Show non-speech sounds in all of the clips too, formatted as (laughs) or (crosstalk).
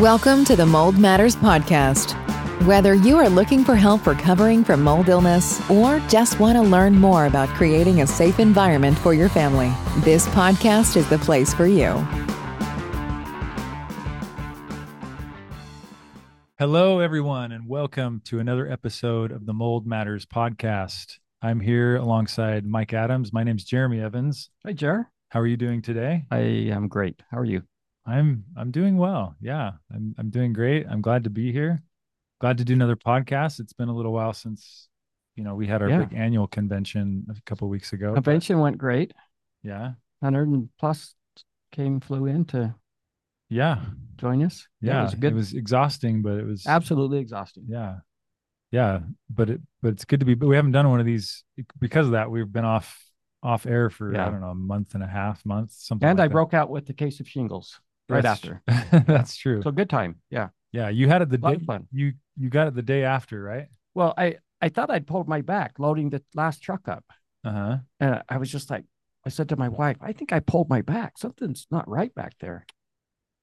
Welcome to the Mold Matters Podcast. Whether you are looking for help recovering from mold illness or just want to learn more about creating a safe environment for your family, this podcast is the place for you. Hello, everyone, and welcome to another episode of the Mold Matters Podcast. I'm here alongside Mike Adams. My name's Jeremy Evans. Hi, Jer. How are you doing today? I am great. How are you? I'm I'm doing well. Yeah, I'm I'm doing great. I'm glad to be here. Glad to do another podcast. It's been a little while since you know we had our Yeah. big annual convention a couple weeks ago. Convention went great. Yeah, Hundred and plus came flew in to yeah, join us. yeah. it was good. It was exhausting, but it was absolutely exhausting. yeah, yeah. But it but it's good to be. But we haven't done one of these because of that. We've been off off air for I don't know a month and a half, month something. And like I that. broke out with the case of shingles right That's after. (laughs) That's true. So good time. Yeah, yeah, you had it the day you you got it the day after, right? Well, I I thought I'd pulled my back loading the last truck up, Uh huh. and I was just like, I said to my wife, I think I pulled my back. Something's not right back there.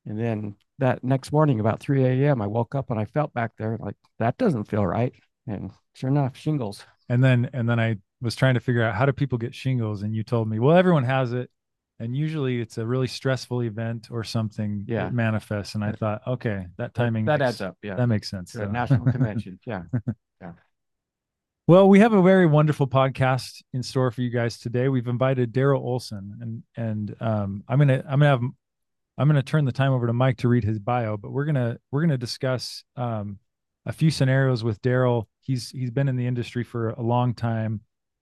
And then that next morning, about 3 a.m., I woke up and I felt back there like that doesn't feel right. And sure enough, shingles. and then and then i was trying to figure out how do people get shingles and you told me well everyone has it and usually it's a really stressful event or something Yeah. that manifests and i thought okay that timing that makes- adds up. Yeah. that makes sense So- national convention. (laughs) Yeah. well we have a very wonderful podcast in store for you guys today we've invited daryl olson and and um i'm gonna i'm gonna have i'm gonna turn the time over to mike to read his bio but we're gonna we're gonna discuss um a few scenarios with daryl he's he's been in the industry for a long time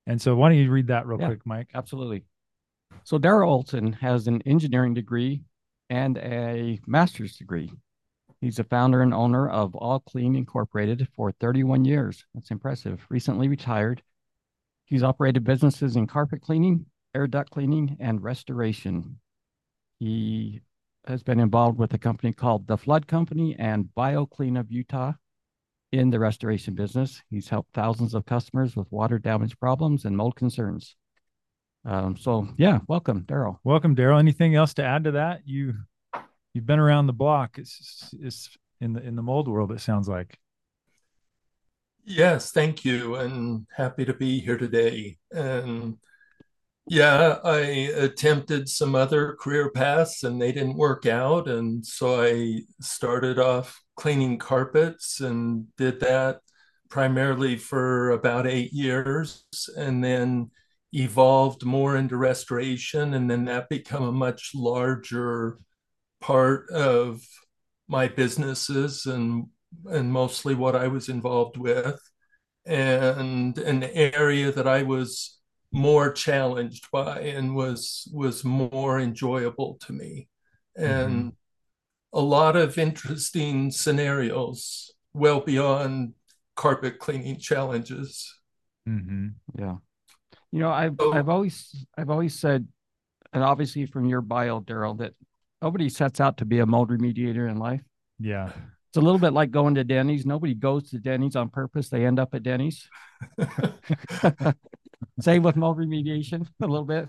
and so why don't you read that real Yeah. quick mike Absolutely. So Daryl Olson has an engineering degree and a master's degree. He's the founder and owner of All Clean Incorporated for 31 years. That's impressive. Recently retired. He's operated businesses in carpet cleaning, air duct cleaning, and restoration. He has been involved with a company called The Flood Company and Bio of Utah in the restoration business. He's helped thousands of customers with water damage problems and mold concerns. Um, so yeah, welcome, Daryl. Welcome, Daryl. Anything else to add to that? You you've been around the block. It's, it's in the in the mold world. It sounds like. Yes, thank you, and happy to be here today. And yeah, I attempted some other career paths and they didn't work out. And so I started off cleaning carpets and did that primarily for about eight years and then evolved more into restoration. And then that become a much larger part of my businesses and and mostly what I was involved with, and an area that I was more challenged by and was was more enjoyable to me, and a lot of interesting scenarios, well beyond carpet cleaning challenges. Mm-hmm. Yeah. You know, I've Oh. I've always I've always said, and obviously from your bio, Daryl, that nobody sets out to be a mold remediator in life. Yeah. It's a little bit like going to Denny's. Nobody goes to Denny's on purpose. They end up at Denny's. (laughs) Same with mold remediation a little bit.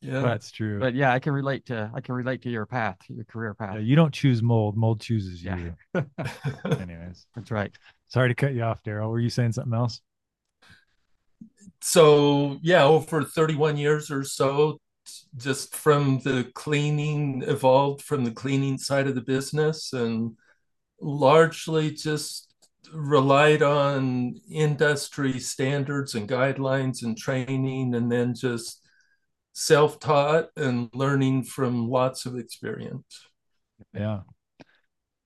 yeah, That's true. But yeah, I can relate to I can relate to your path, your career path. Yeah, you don't choose mold. Mold chooses Yeah. you. (laughs) Anyways, That's right. sorry to cut you off, Daryl. Were you saying something else? So yeah, over 31 years or so, just from the cleaning, evolved from the cleaning side of the business and largely just relied on industry standards and guidelines and training, and then just self-taught and learning from lots of experience. Yeah.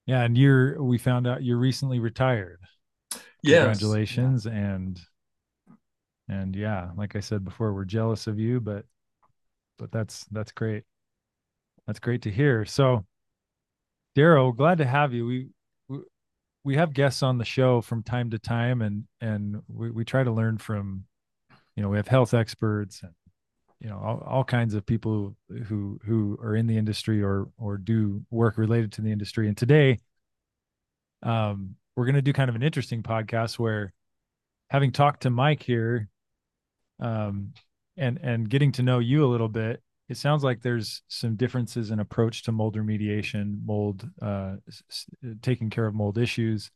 Yeah, and you're. We found out you're recently retired. Yes. Congratulations, and and yeah, like I said before, we're jealous of you, but but that's that's great. That's great to hear. So, Daryl, glad to have you. We we, we have guests on the show from time to time, and and we, we try to learn from, you know, we have health experts and you know all, all kinds of people who who are in the industry or or do work related to the industry. And today, um, we're going to do kind of an interesting podcast where, having talked to Mike here, um, and and getting to know you a little bit, it sounds like there's some differences in approach to mold remediation, mold, uh, s- taking care of mold issues.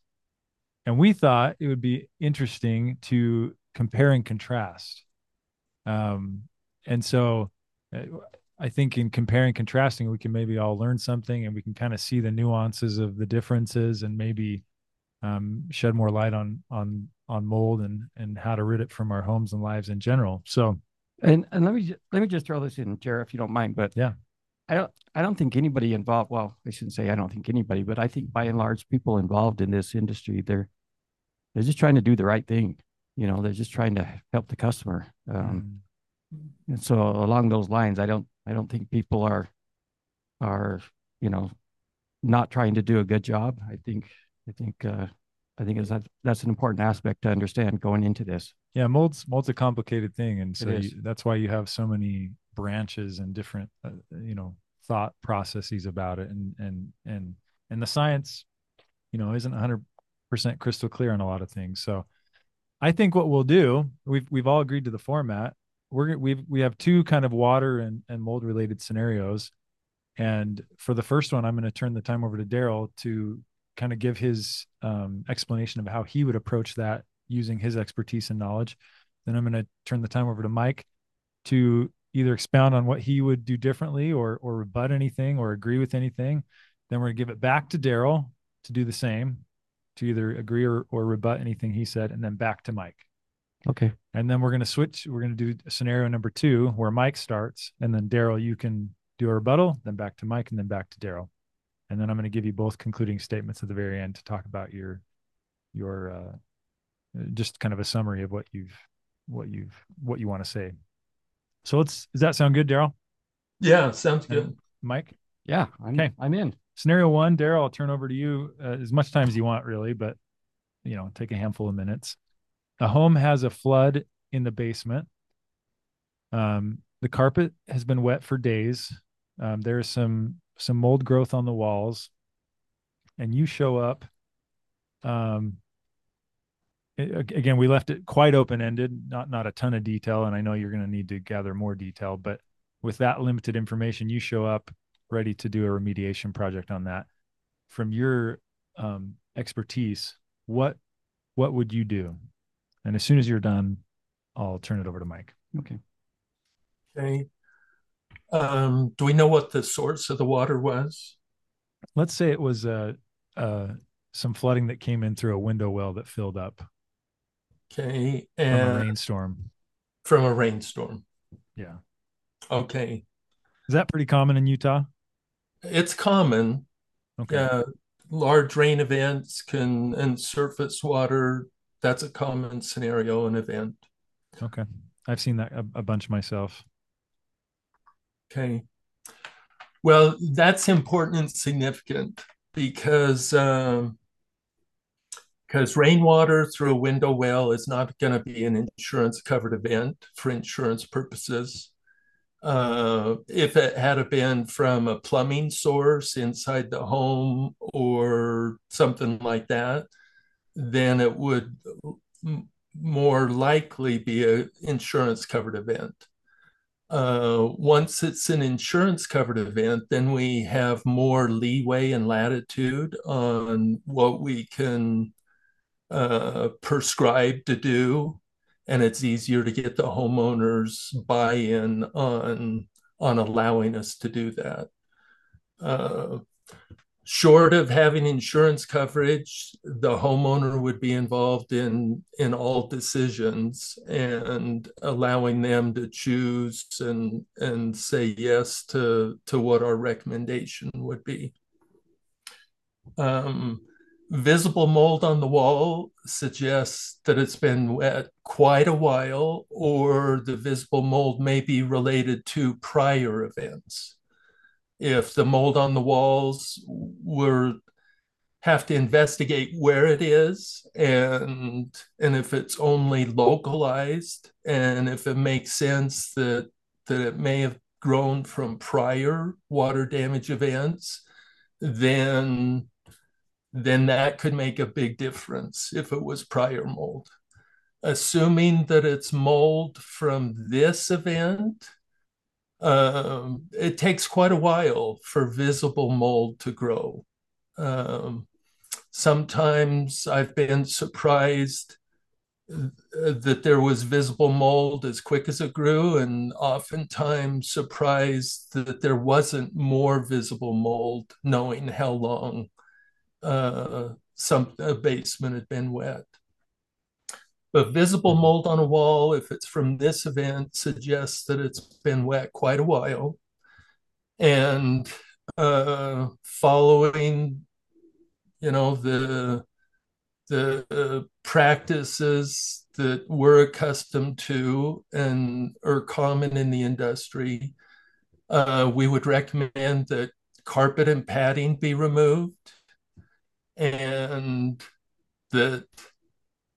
And we thought it would be interesting to compare and contrast. Um, and so uh, I think in comparing contrasting, we can maybe all learn something and we can kind of see the nuances of the differences and maybe um, shed more light on on on mold and and how to rid it from our homes and lives in general. So And and let me let me just throw this in, Jared, if you don't mind. But Yeah. I don't I don't think anybody involved. Well, I shouldn't say I don't think anybody, but I think by and large, people involved in this industry, they're they're just trying to do the right thing. You know, they're just trying to help the customer. Um, and so along those lines, I don't I don't think people are are you know not trying to do a good job. I think I think uh, I think is that that's an important aspect to understand going into this. yeah, mold's mold's a complicated thing, and so you, that's why you have so many branches and different uh, you know thought processes about it, and and and and the science, you know, isn't 100 percent crystal clear on a lot of things. So I think what we'll do, we've we've all agreed to the format. We're we've we have two kind of water and, and mold related scenarios. And for the first one, I'm going to turn the time over to Daryl to kind of give his um, explanation of how he would approach that using his expertise and knowledge. Then I'm going to turn the time over to Mike to either expound on what he would do differently or or rebut anything or agree with anything. Then we're going to give it back to Daryl to do the same, to either agree or, or rebut anything he said, and then back to Mike. Okay. And then we're going to switch. We're going to do scenario number two where Mike starts, and then Daryl, you can do a rebuttal, then back to Mike, and then back to Daryl. And then I'm going to give you both concluding statements at the very end to talk about your your uh, just kind of a summary of what you've what you've what you want to say. So let's. Does that sound good, Daryl? Yeah, sounds good. Mike. Yeah. I'm, Okay. I'm in. Scenario one, Daryl. I'll turn over to you uh, as much time as you want, really, but you know, take a handful of minutes. A home has a flood in the basement. Um, the carpet has been wet for days. Um, there's some some mold growth on the walls, and you show up. Um, a- again, we left it quite open ended, not not a ton of detail, and I know you're going to need to gather more detail. But with that limited information, you show up ready to do a remediation project on that. From your um, expertise, what what would you do? And as soon as you're done, I'll turn it over to Mike. Okay. Okay. Um, do we know what the source of the water was? Let's say it was uh, uh, some flooding that came in through a window well that filled up Okay. from a And rainstorm. from a rainstorm. Yeah, Okay. is that pretty common in Utah? It's common. Okay. Yeah. Large rain events can and surface water. That's a common scenario and event. Okay. I've seen that a, a bunch myself. Okay. Well, that's important and significant because um, because rainwater through a window well is not going to be an insurance covered event for insurance purposes. Uh, if it had been from a plumbing source inside the home or something like that, then it would more likely be an insurance covered event. Uh, once it's an insurance covered event, then we have more leeway and latitude on what we can uh, prescribe to do, and it's easier to get the homeowners buy-in on on allowing us to do that. Uh, short of having insurance coverage, the homeowner would be involved in in all decisions and allowing them to choose and and say yes to to what our recommendation would be. Um, visible mold on the wall suggests that it's been wet quite a while, or the visible mold may be related to prior events if the mold on the walls were have to investigate where it is and and if it's only localized and if it makes sense that that it may have grown from prior water damage events then then that could make a big difference if it was prior mold. Assuming that it's mold from this event um, it takes quite a while for visible mold to grow. Um, sometimes I've been surprised that there was visible mold as quick as it grew, and oftentimes surprised that there wasn't more visible mold, knowing how long uh, some a basement had been wet. But visible mold on a wall, if it's from this event, suggests that it's been wet quite a while. And uh, following, you know, the the uh, practices that we're accustomed to and are common in the industry, uh, we would recommend that carpet and padding be removed and that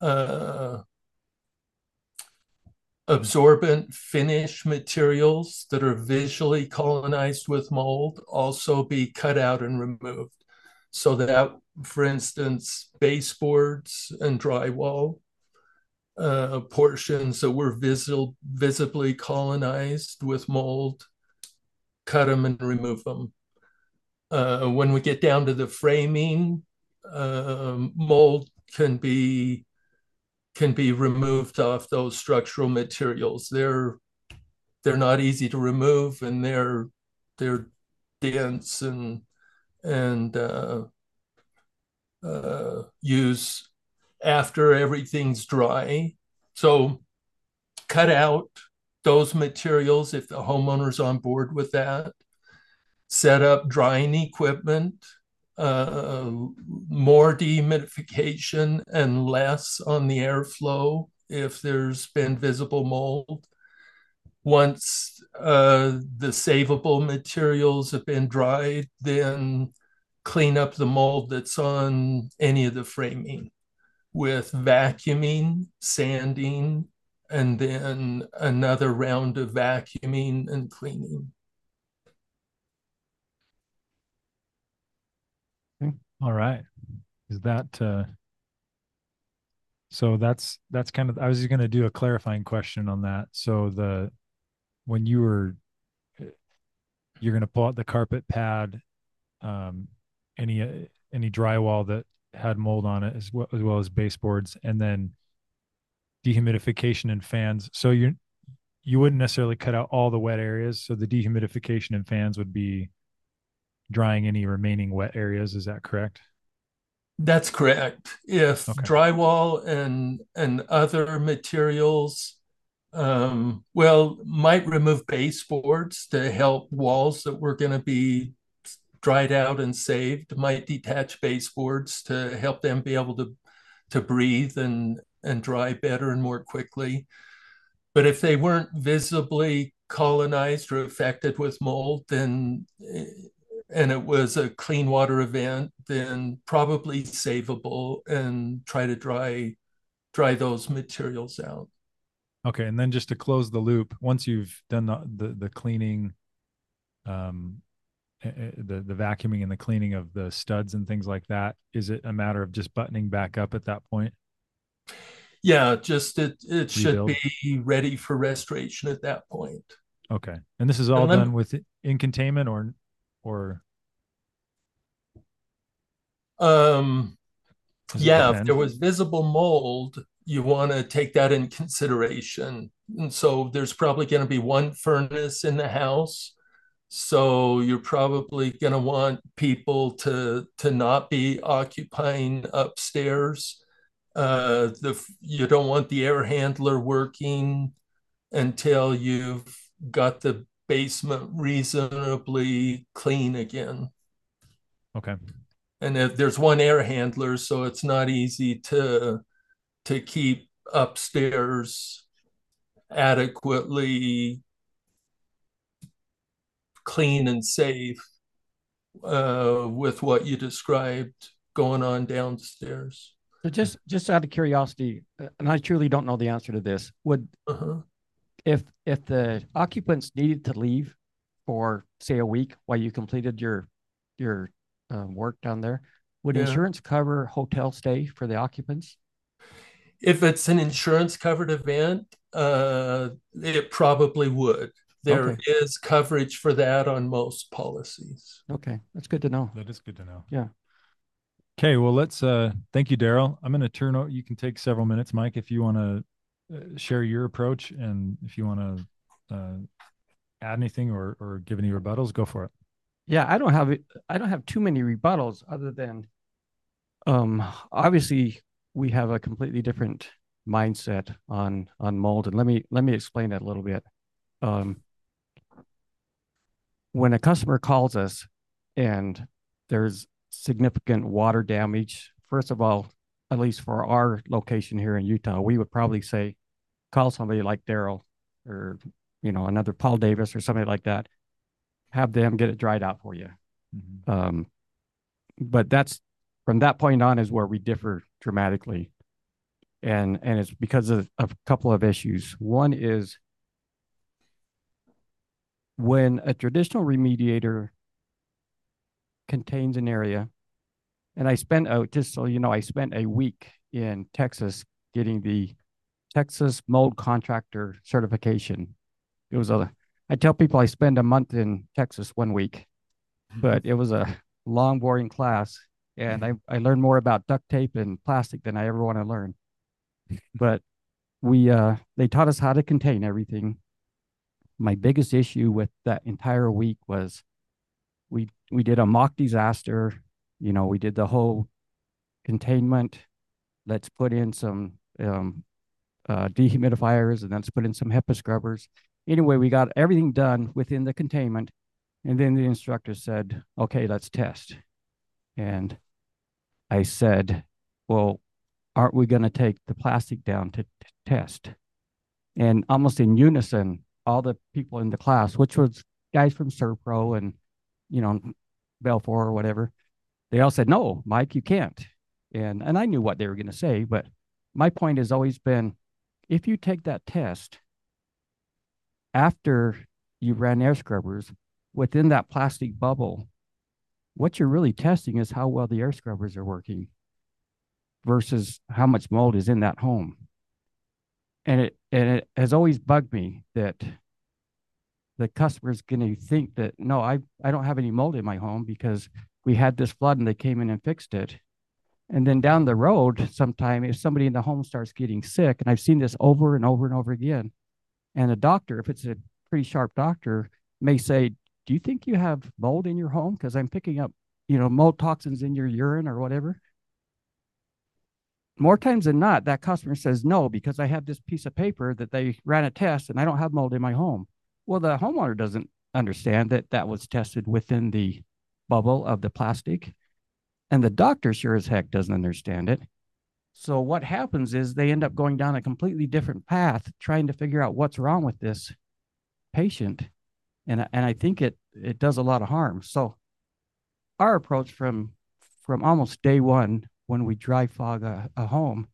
uh, absorbent finish materials that are visually colonized with mold also be cut out and removed so that for instance, baseboards and drywall uh, portions that were visible, visibly colonized with mold, cut them and remove them. Uh, when we get down to the framing, uh, mold can be can be removed off those structural materials. They're they're not easy to remove, and they're they're dense and and uh, uh, use after everything's dry. So cut out those materials if the homeowner's on board with that. Set up drying equipment, uh, more dehumidification and less on the airflow if there's been visible mold. Once uh, the savable materials have been dried, then clean up the mold that's on any of the framing with vacuuming, sanding, and then another round of vacuuming and cleaning. All right. Is that uh so that's that's kind of I was just going to do a clarifying question on that. So the when you were you're going to pull out the carpet pad um any uh, any drywall that had mold on it as well as, well as baseboards and then dehumidification and fans so you you wouldn't necessarily cut out all the wet areas so the dehumidification and fans would be drying any remaining wet areas is that correct that's correct if okay. drywall and and other materials um, well might remove baseboards to help walls that were going to be dried out and saved, might detach baseboards to help them be able to, to breathe and, and dry better and more quickly. But if they weren't visibly colonized or affected with mold, then and it was a clean water event, then probably savable and try to dry dry those materials out. Okay, and then just to close the loop, once you've done the the, the cleaning, um, Eh, eh, the the vacuuming and the cleaning of the studs and things like that is it a matter of just buttoning back up at that point yeah just it it Rebuild. should be ready for restoration at that point okay and this is all done with in containment or or? Um yeah if there was visible mold you want to take that in consideration. And so there's probably going to be one furnace in the house. So you're probably going to want people to to not be occupying upstairs. Uh, the you don't want the air handler working until you've got the basement reasonably clean again. Okay. And if there's one air handler, so it's not easy to to keep upstairs adequately clean and safe uh, with what you described going on downstairs. So just just out of curiosity, uh, and I truly don't know the answer to this, would uh-huh. If if the occupants needed to leave for say a week while you completed your your uh, work down there, would yeah. insurance cover hotel stay for the occupants? If it's an insurance covered event, uh, it probably would there Okay. is coverage for that on most policies. Okay, that's good to know. That is good to know. Yeah. Okay, well, let's. uh Thank you, Daryl. I'm going to turn over. You can take several minutes, Mike, if you want to share your approach, and if you want to uh, add anything or or give any rebuttals, go for it. Yeah, I don't have. I don't have too many rebuttals other than, um, obviously we have a completely different mindset on on mold, and let me let me explain that a little bit. Um, when a customer calls us and there's significant water damage, first of all, at least for our location here in Utah, we would probably say, call somebody like Daryl or you know another Paul Davis or somebody like that have them get it dried out for you. Mhm. Um, but that's from that point on is where we differ dramatically. And and it's because of, of a couple of issues. One is when a traditional remediator contains an area, and I spent out just so you know, I spent a week in Texas getting the Texas mold contractor certification. It was a I tell people I spend a month in Texas one week, but it was a long, boring class. And I, I learned more about duct tape and plastic than I ever want to learn. But we uh they taught us how to contain everything. My biggest issue with that entire week was we we did a mock disaster. You know, we did the whole containment. Let's put in some um, uh, dehumidifiers and let's put in some HEPA scrubbers anyway, we got everything done within the containment. And then the instructor said, okay, let's test. And I said, well, aren't we going to take the plastic down to test? And almost in unison, all the people in the class, which was guys from SERVPRO and, you know, BELFOR or whatever, they all said, no, Mike, you can't. And, and I knew what they were going to say, but my point has always been, if you take that test after you ran air scrubbers within that plastic bubble, what you're really testing is how well the air scrubbers are working versus how much mold is in that home. And it and it has always bugged me that the customer is going to think that no, I I don't have any mold in my home because we had this flood and they came in and fixed it. And then down the road, sometime if somebody in the home starts getting sick, and I've seen this over and over and over again, and a doctor, if it's a pretty sharp doctor, may say, Do you think you have mold in your home? Because I'm picking up, you know, mold toxins in your urine or whatever. More times than not, that customer says no, because I have this piece of paper that they ran a test and I don't have mold in my home. Well, the homeowner doesn't understand that that was tested within the bubble of the plastic. And the doctor sure as heck doesn't understand it. So what happens is they end up going down a completely different path, trying to figure out what's wrong with this patient, and and I think it it does a lot of harm. So our approach from from almost day one when we dry fog a, a home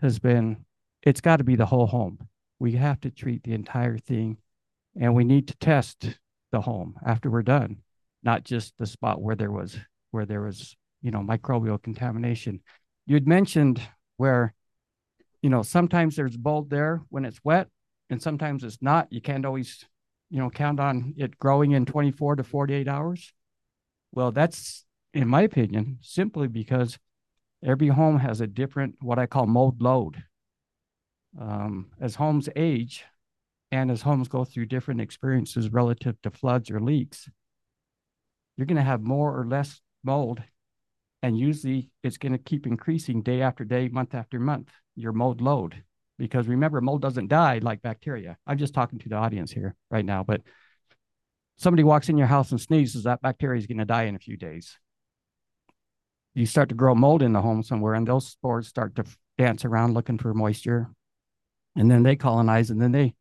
has been it's got to be the whole home. We have to treat the entire thing, and we need to test the home after we're done, not just the spot where there was where there was you know microbial contamination. You'd mentioned where you know sometimes there's mold there when it's wet and sometimes it's not. You can't always you know count on it growing in 24 to 48 hours. Well that's in my opinion simply because every home has a different what i call mold load. Um, as homes age and as homes go through different experiences relative to floods or leaks you're going to have more or less mold and usually it's going to keep increasing day after day, month after month, your mold load. Because remember, mold doesn't die like bacteria. I'm just talking to the audience here right now, but somebody walks in your house and sneezes, that bacteria is going to die in a few days. You start to grow mold in the home somewhere, and those spores start to dance around looking for moisture. And then they colonize, and then they,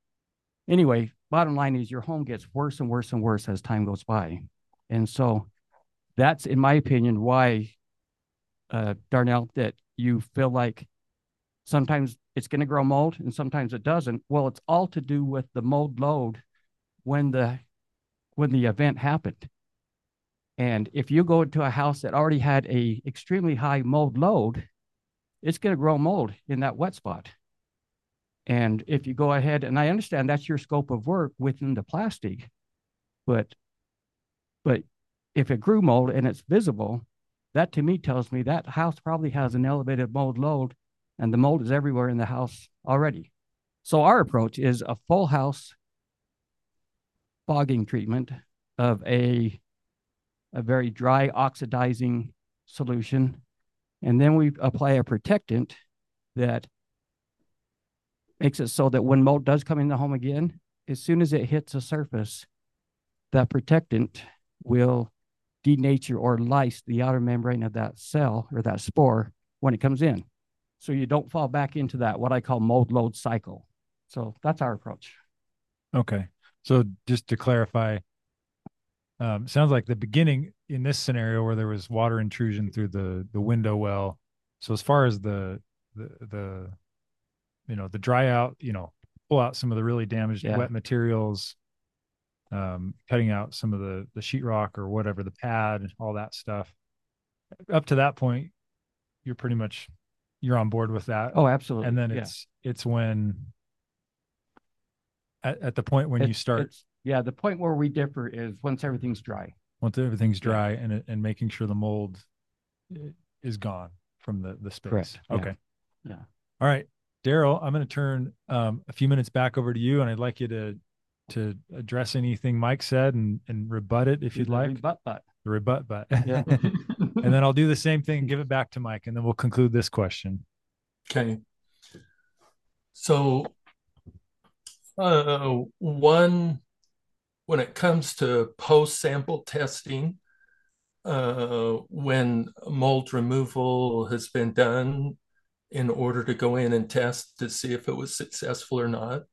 anyway, bottom line is your home gets worse and worse and worse as time goes by. And so that's, in my opinion, why uh, Darnell, that you feel like sometimes it's going to grow mold and sometimes it doesn't. Well, it's all to do with the mold load when the when the event happened. And if you go into a house that already had a extremely high mold load, it's going to grow mold in that wet spot. And if you go ahead, and I understand that's your scope of work within the plastic, but but if it grew mold and it's visible, that to me tells me that house probably has an elevated mold load and the mold is everywhere in the house already. So our approach is a full house fogging treatment of a, a very dry oxidizing solution. And then we apply a protectant that makes it so that when mold does come in the home again, as soon as it hits the surface, that protectant will denature or lyse the outer membrane of that cell or that spore when it comes in. So you don't fall back into that, what I call mold load cycle. So that's our approach. Okay. So just to clarify, um, sounds like the beginning in this scenario where there was water intrusion through the the window well. So as far as the the the you know the dry out, you know, pull out some of the really damaged yeah. wet materials, um, cutting out some of the the sheetrock or whatever, the pad, all that stuff. Up to that point, you're pretty much you're on board with that. Oh, absolutely. And then it's yeah. it's when at, at the point when it's, you start yeah, the point where we differ is once everything's dry. Once everything's dry yeah. and and making sure the mold is gone from the the space. Correct. Okay. Yeah. All right. Daryl, I'm going to turn um, a few minutes back over to you, and I'd like you to to address anything Mike said and and rebut it if you'd like. Rebut but. The rebut but. Yeah. (laughs) (laughs) and then I'll do the same thing and give it back to Mike, and then we'll conclude this question. Okay. So, uh, one, when it comes to post sample testing, uh, when mold removal has been done in order to go in and test to see if it was successful or not,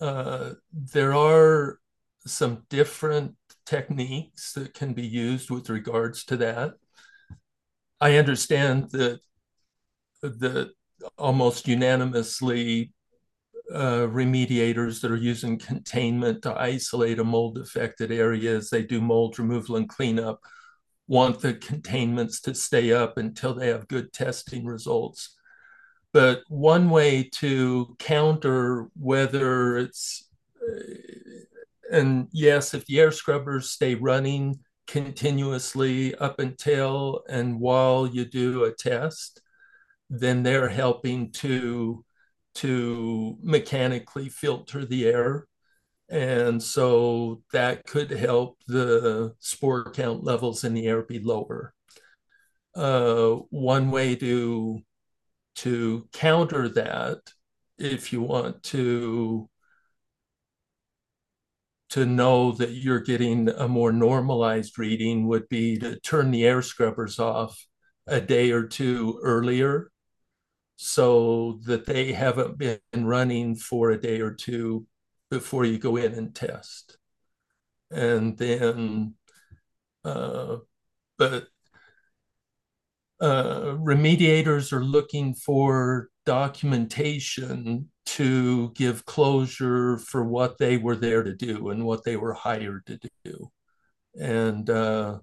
uh, there are some different techniques that can be used with regards to that. I understand that that almost unanimously uh, remediators that are using containment to isolate a mold affected area as they do mold removal and cleanup want the containments to stay up until they have good testing results. But one way to counter whether it's, uh, and yes, if the air scrubbers stay running continuously up until and while you do a test, then they're helping to to mechanically filter the air. And so that could help the spore count levels in the air be lower. Uh, one way to to counter that, if you want to to know that you're getting a more normalized reading would be to turn the air scrubbers off a day or two earlier so that they haven't been running for a day or two before you go in and test. And then, uh, but uh, remediators are looking for documentation to give closure for what they were there to do and what they were hired to do. And uh,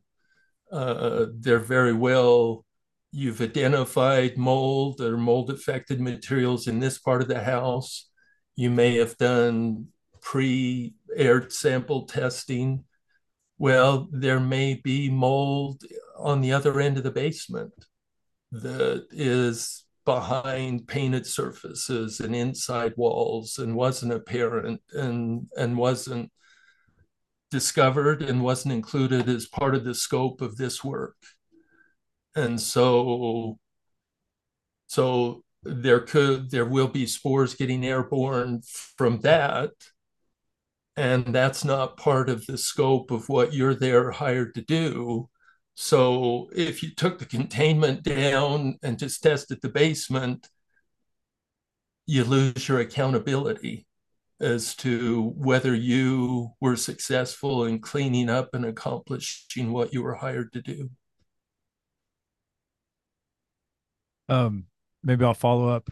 uh, they're very well, you've identified mold or mold affected materials in this part of the house. You may have done pre air sample testing. Well, there may be mold on the other end of the basement that is behind painted surfaces and inside walls and wasn't apparent and and wasn't discovered and wasn't included as part of the scope of this work. And so so there could there will be spores getting airborne from that. And that's not part of the scope of what you're there hired to do so if you took the containment down and just tested the basement, you lose your accountability as to whether you were successful in cleaning up and accomplishing what you were hired to do. Um, maybe I'll follow up,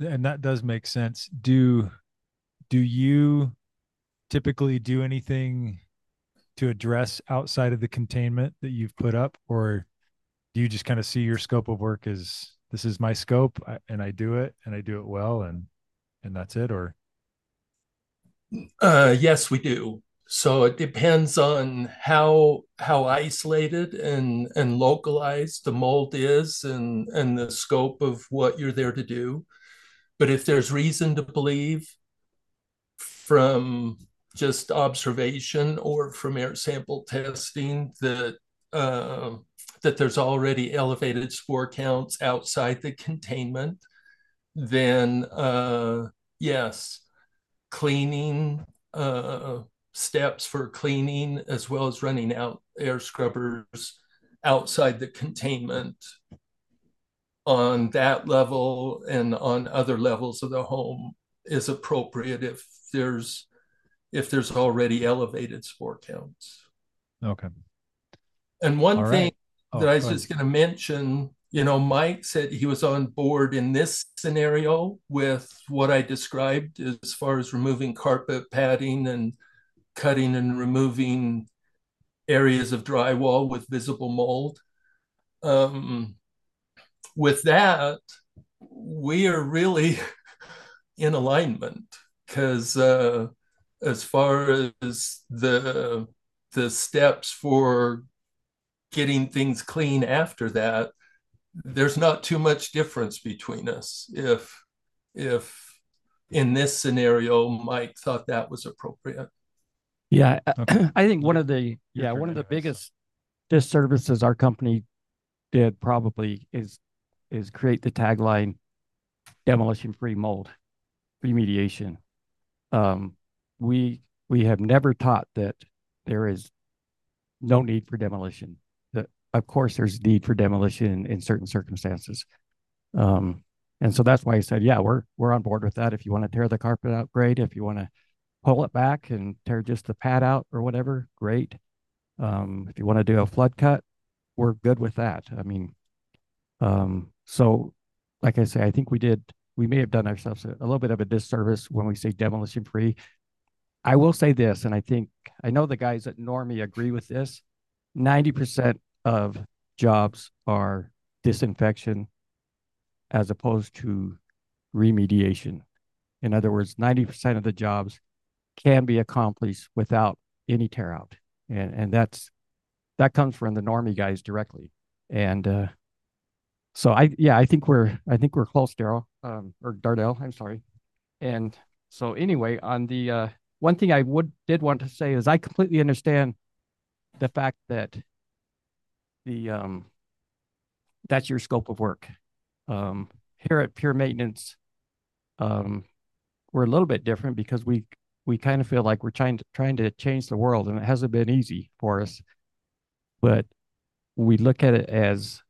and that does make sense. Do do you typically do anything to address outside of the containment that you've put up or do you just kind of see your scope of work as this is my scope and I do it and I do it well and and that's it, or? Uh, yes, we do. So it depends on how how isolated and and localized the mold is, and and the scope of what you're there to do. But if there's reason to believe from just observation or from air sample testing that uh, that there's already elevated spore counts outside the containment, then uh, yes, cleaning uh, steps for cleaning as well as running out air scrubbers outside the containment on that level and on other levels of the home is appropriate if there's if there's already elevated spore counts. Okay. And one thing oh, that I was just going to mention, you know, Mike said he was on board in this scenario with what I described as far as removing carpet padding and cutting and removing areas of drywall with visible mold. Um, with that, we are really (laughs) in alignment because uh, as far as the the steps for getting things clean after that, there's not too much difference between us. If if in this scenario, Mike thought that was appropriate. Yeah, okay. (clears throat) I think one of the yeah one of the biggest disservices our company did probably is is create the tagline demolition free mold remediation. Um, we we have never taught that there is no need for demolition. That of course there's need for demolition in, in certain circumstances. Um, and so that's why I said, yeah, we're we're on board with that. If you want to tear the carpet out, great. If you want to pull it back and tear just the pad out or whatever, great. Um, if you want to do a flood cut, we're good with that. I mean, um, so like I say, I think we did, we may have done ourselves a, a little bit of a disservice when we say demolition free. I will say this, and I think, I know the guys at NORMI agree with this 90% of jobs are disinfection as opposed to remediation. In other words, 90% of the jobs can be accomplished without any tear out. And and that's that comes from the NORMI guys directly. And uh, so I yeah, I think we're I think we're close, Daryl. Um, or Dardell, I'm sorry. And so anyway, on the uh, one thing I would did want to say is I completely understand the fact that the um that's your scope of work. Um, here at Pure Maintenance, um, we're a little bit different because we we kind of feel like we're trying to trying to change the world, and it hasn't been easy for us. But we look at it as,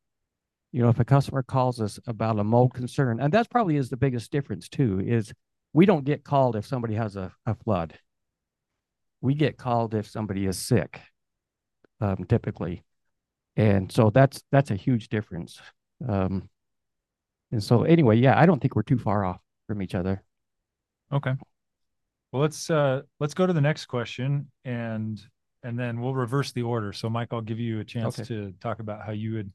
you know, if a customer calls us about a mold concern, and that's probably is the biggest difference too, is we don't get called if somebody has a, a flood. We get called if somebody is sick, um, typically, and so that's that's a huge difference. Um, and so anyway, yeah, I don't think we're too far off from each other. Okay. Well, let's uh let's go to the next question and and then we'll reverse the order. So Mike, I'll give you a chance okay. to talk about how you would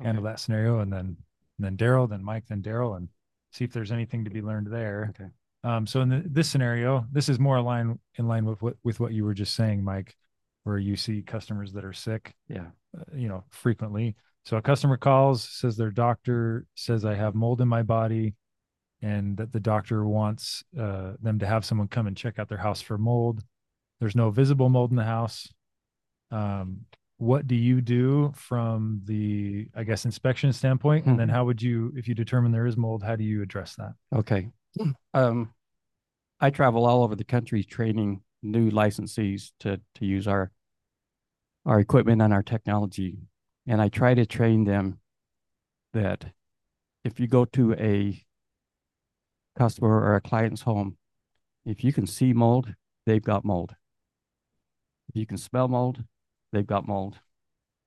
handle okay. that scenario and then and then Daryl, then Mike, then Daryl and see if there's anything to be learned there. Okay. Um, so in the, this scenario, this is more aligned in line with what with what you were just saying, Mike, where you see customers that are sick, yeah, uh, you know, frequently. So a customer calls, says their doctor says I have mold in my body and that the doctor wants uh, them to have someone come and check out their house for mold. There's no visible mold in the house. Um, what do you do from the, I guess, inspection standpoint? And then mm-hmm. how would you, if you determine there is mold, how do you address that? Okay. Um, I travel all over the country training new licensees to to use our our equipment and our technology, and I try to train them that if you go to a customer or a client's home, if you can see mold, they've got mold. If you can smell mold, they've got mold.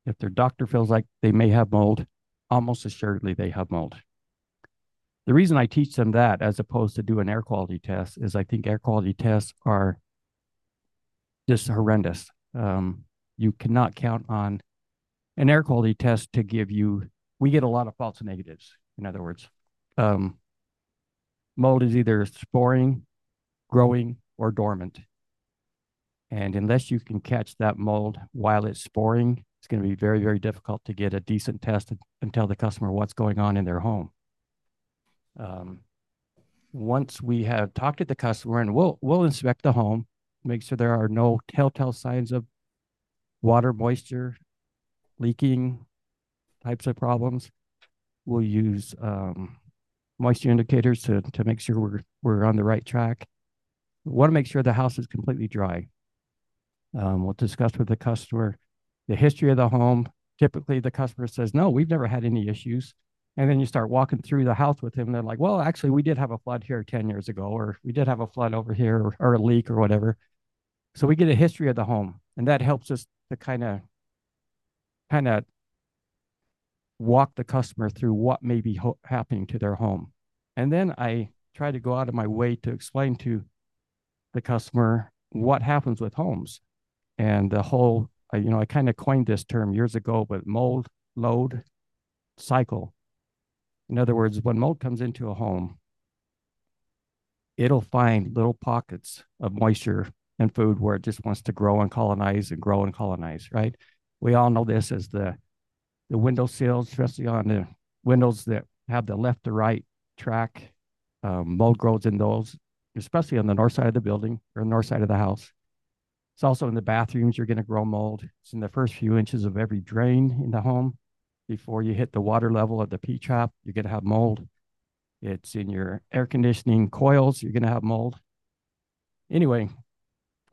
If their doctor feels like they may have mold, almost assuredly they have mold. The reason I teach them that as opposed to do an air quality test is I think air quality tests are just horrendous. Um, you cannot count on an air quality test to give you, we get a lot of false negatives, in other words. Um, mold is either sporing, growing, or dormant. And unless you can catch that mold while it's sporing, it's going to be very, very difficult to get a decent test and tell the customer what's going on in their home. Um, once we have talked to the customer and we'll we'll inspect the home, make sure there are no telltale signs of water, moisture, leaking types of problems. We'll use um, moisture indicators to, to make sure we're, we're on the right track. We want to make sure the house is completely dry. Um, we'll discuss with the customer the history of the home. Typically, the customer says, No, we've never had any issues. And then you start walking through the house with them, and they're like, Well, actually, we did have a flood here 10 years ago, or we did have a flood over here, or, or a leak, or whatever. So we get a history of the home, and that helps us to kind of kind of walk the customer through what may be ho- happening to their home. And then I try to go out of my way to explain to the customer what happens with homes and the whole, you know, I kind of coined this term years ago, but mold, load, cycle. In other words, when mold comes into a home, it'll find little pockets of moisture and food where it just wants to grow and colonize and grow and colonize, right? We all know this as the the window sills, especially on the windows that have the left to right track. Um, mold grows in those, especially on the north side of the building or north side of the house. It's also in the bathrooms, you're going to grow mold. It's in the first few inches of every drain in the home. Before you hit the water level of the P trap, you're going to have mold. It's in your air conditioning coils, you're going to have mold. Anyway,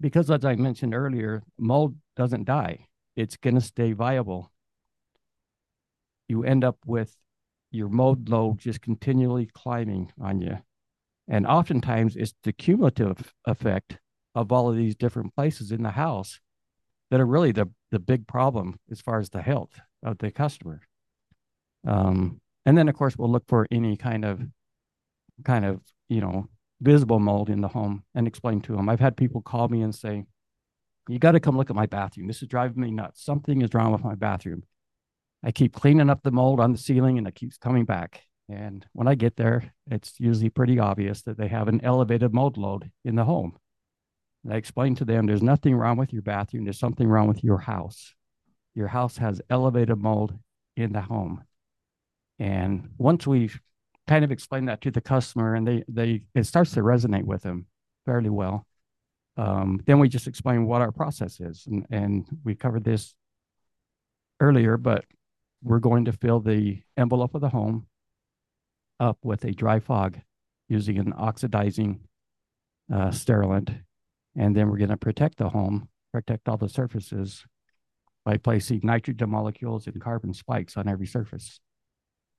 because as I mentioned earlier, mold doesn't die, it's going to stay viable you end up with your mold load just continually climbing on you. And oftentimes it's the cumulative effect of all of these different places in the house that are really the, the big problem as far as the health of the customer. Um, and then of course we'll look for any kind of kind of, you know, visible mold in the home and explain to them. I've had people call me and say, you got to come look at my bathroom. This is driving me nuts. Something is wrong with my bathroom. I keep cleaning up the mold on the ceiling and it keeps coming back. And when I get there, it's usually pretty obvious that they have an elevated mold load in the home. And I explain to them there's nothing wrong with your bathroom, there's something wrong with your house. Your house has elevated mold in the home. And once we kind of explain that to the customer and they they it starts to resonate with them fairly well. Um, then we just explain what our process is. And, and we covered this earlier, but we're going to fill the envelope of the home up with a dry fog using an oxidizing uh, sterilant. And then we're going to protect the home, protect all the surfaces by placing nitrogen molecules and carbon spikes on every surface.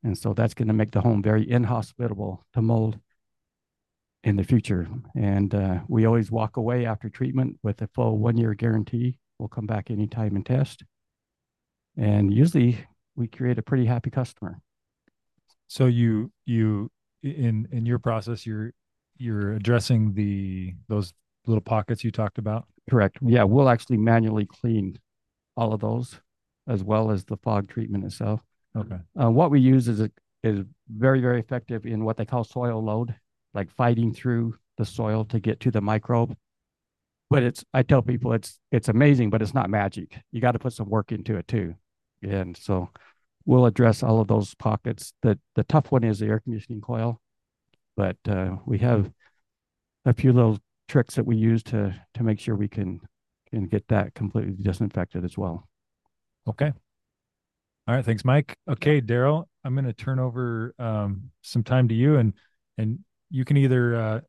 And so that's going to make the home very inhospitable to mold in the future. And uh, we always walk away after treatment with a full one year guarantee. We'll come back anytime and test. And usually we create a pretty happy customer. So you you in in your process you're you're addressing the those little pockets you talked about. Correct. Yeah, we'll actually manually clean all of those as well as the fog treatment itself. Okay. Uh, what we use is a, is very very effective in what they call soil load, like fighting through the soil to get to the microbe. But it's I tell people it's it's amazing, but it's not magic. You got to put some work into it too. And so we'll address all of those pockets. The, the tough one is the air conditioning coil, but uh, we have a few little tricks that we use to to make sure we can can get that completely disinfected as well. Okay. All right. Thanks, Mike. Okay, Daryl, I'm going to turn over um, some time to you, and and you can either uh,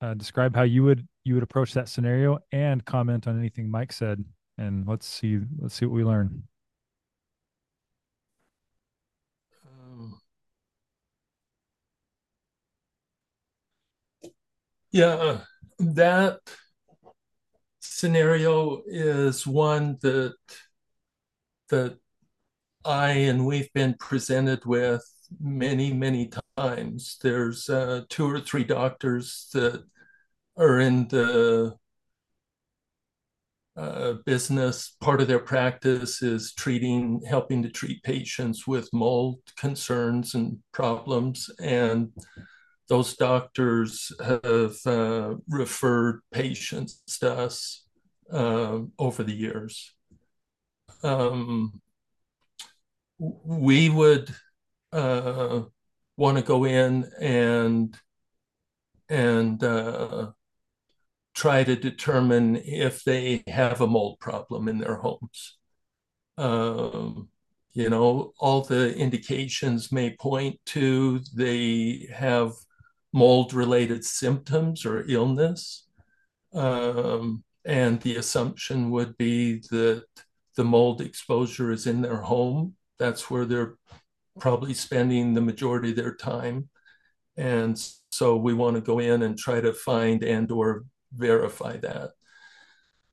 uh, describe how you would you would approach that scenario and comment on anything Mike said, and let's see let's see what we learn. Yeah, that scenario is one that that I and we've been presented with many, many times. There's uh, two or three doctors that are in the uh, business. Part of their practice is treating, helping to treat patients with mold concerns and problems. And those doctors have uh, referred patients to us uh, over the years. Um, we would uh, want to go in and and uh, try to determine if they have a mold problem in their homes. Um, you know, all the indications may point to they have mold related symptoms or illness. Um, and the assumption would be that the mold exposure is in their home. That's where they're probably spending the majority of their time. And so we want to go in and try to find and or verify that.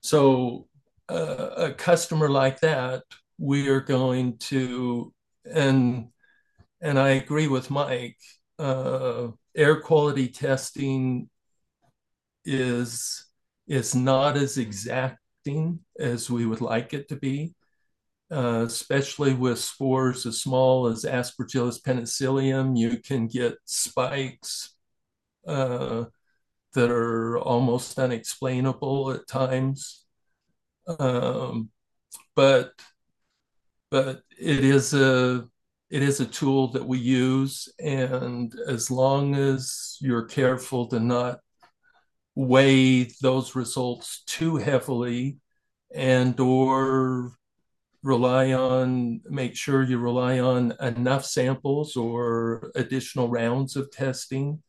So uh, a customer like that, we are going to, and and I agree with Mike, uh, air quality testing is is not as exacting as we would like it to be, uh, especially with spores as small as Aspergillus penicillium. You can get spikes uh, that are almost unexplainable at times. Um, but but it is a it is a tool that we use and as long as you're careful to not weigh those results too heavily and or rely on make sure you rely on enough samples or additional rounds of testing.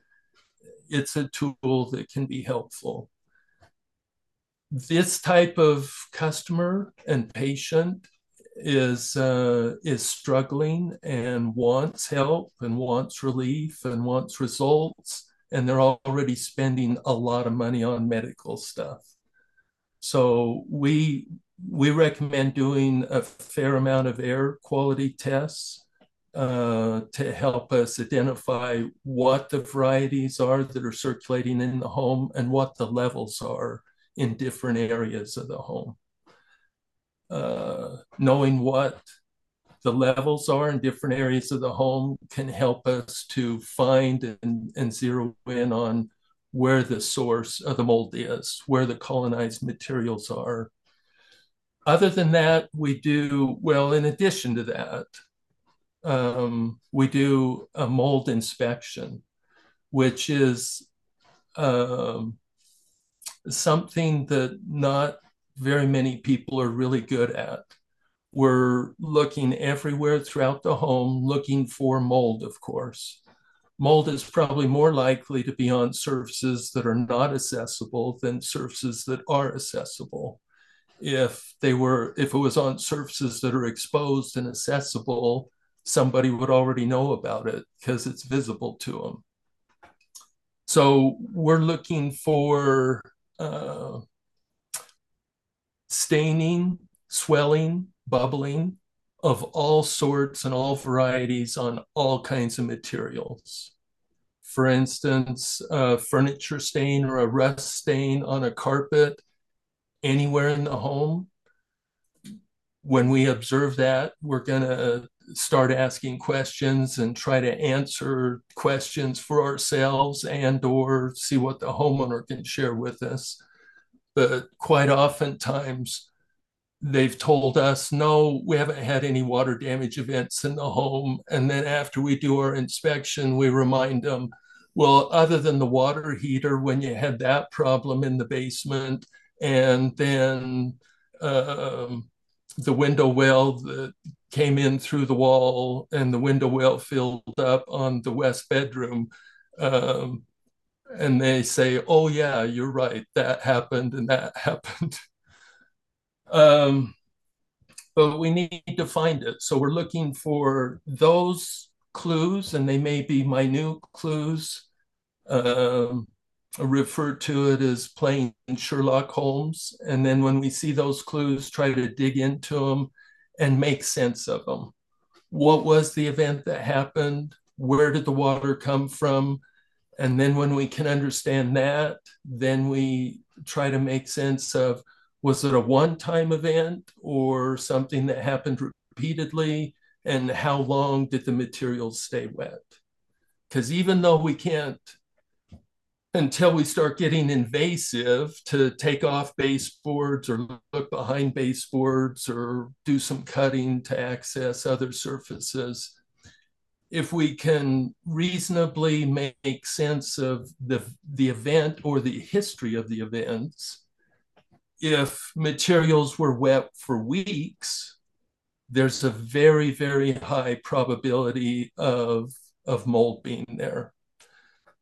It's a tool that can be helpful. This type of customer and patient is uh, is struggling and wants help and wants relief and wants results and they're already spending a lot of money on medical stuff so we we recommend doing a fair amount of air quality tests uh, to help us identify what the varieties are that are circulating in the home and what the levels are in different areas of the home. Uh, knowing what the levels are in different areas of the home can help us to find and, and zero in on where the source of the mold is, where the colonized materials are. Other than that, we do, well, in addition to that, um, we do a mold inspection, which is um, something that not very many people are really good at. We're looking everywhere throughout the home, looking for mold, of course. Mold is probably more likely to be on surfaces that are not accessible than surfaces that are accessible. If they were, if it was on surfaces that are exposed and accessible, somebody would already know about it because it's visible to them. So we're looking for uh, staining, swelling, bubbling of all sorts and all varieties on all kinds of materials. For instance, a furniture stain or a rust stain on a carpet anywhere in the home. When we observe that, we're going to start asking questions and try to answer questions for ourselves and or see what the homeowner can share with us but quite oftentimes they've told us, no, we haven't had any water damage events in the home. And then after we do our inspection, we remind them, well, other than the water heater, when you had that problem in the basement, and then um, the window well that came in through the wall and the window well filled up on the west bedroom. Um, and they say, "Oh yeah, you're right. That happened and that (laughs) happened." Um, but we need to find it. So we're looking for those clues, and they may be minute clues. Um, refer to it as playing Sherlock Holmes. And then when we see those clues, try to dig into them and make sense of them. What was the event that happened? Where did the water come from? And then when we can understand that, then we try to make sense of was it a one time event or something that happened repeatedly? And how long did the materials stay wet? because even though we can't until we start getting invasive to take off baseboards or look behind baseboards or do some cutting to access other surfaces. If we can reasonably make sense of the, the event or the history of the events, if materials were wet for weeks, there's a very, very high probability of, of mold being there.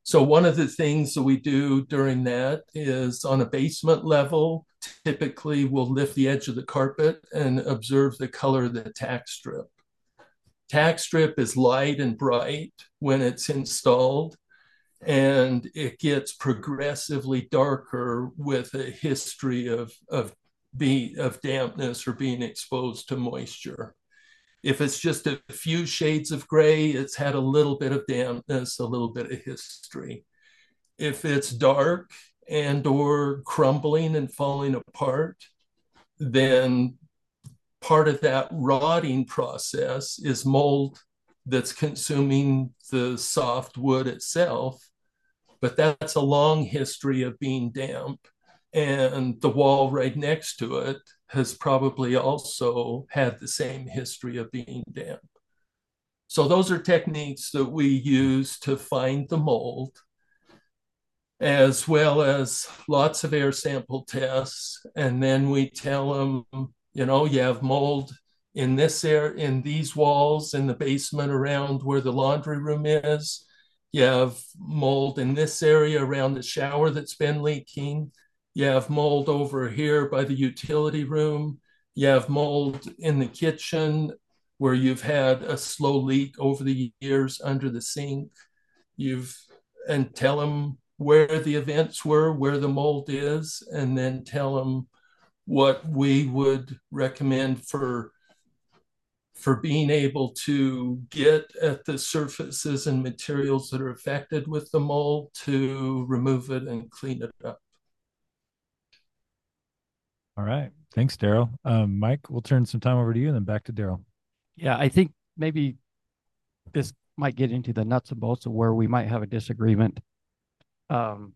So one of the things that we do during that is on a basement level, typically we'll lift the edge of the carpet and observe the color of the tack strip. Tack strip is light and bright when it's installed, and it gets progressively darker with a history of, of, be, of dampness or being exposed to moisture. If it's just a few shades of gray, it's had a little bit of dampness, a little bit of history. If it's dark and or crumbling and falling apart, then part of that rotting process is mold that's consuming the soft wood itself. But that's a long history of being damp. And the wall right next to it has probably also had the same history of being damp. So those are techniques that we use to find the mold, as well as lots of air sample tests. And then we tell them, you know, you have mold in this air, in these walls, in the basement around where the laundry room is. You have mold in this area around the shower that's been leaking. You have mold over here by the utility room. You have mold in the kitchen where you've had a slow leak over the years under the sink. You've and tell them where the events were, where the mold is, and then tell them what we would recommend for for being able to get at the surfaces and materials that are affected with the mold to remove it and clean it up. All right. Thanks, Daryl. Um, Mike, we'll turn some time over to you and then back to Daryl. Yeah, I think maybe this might get into the nuts and bolts of where we might have a disagreement. Um,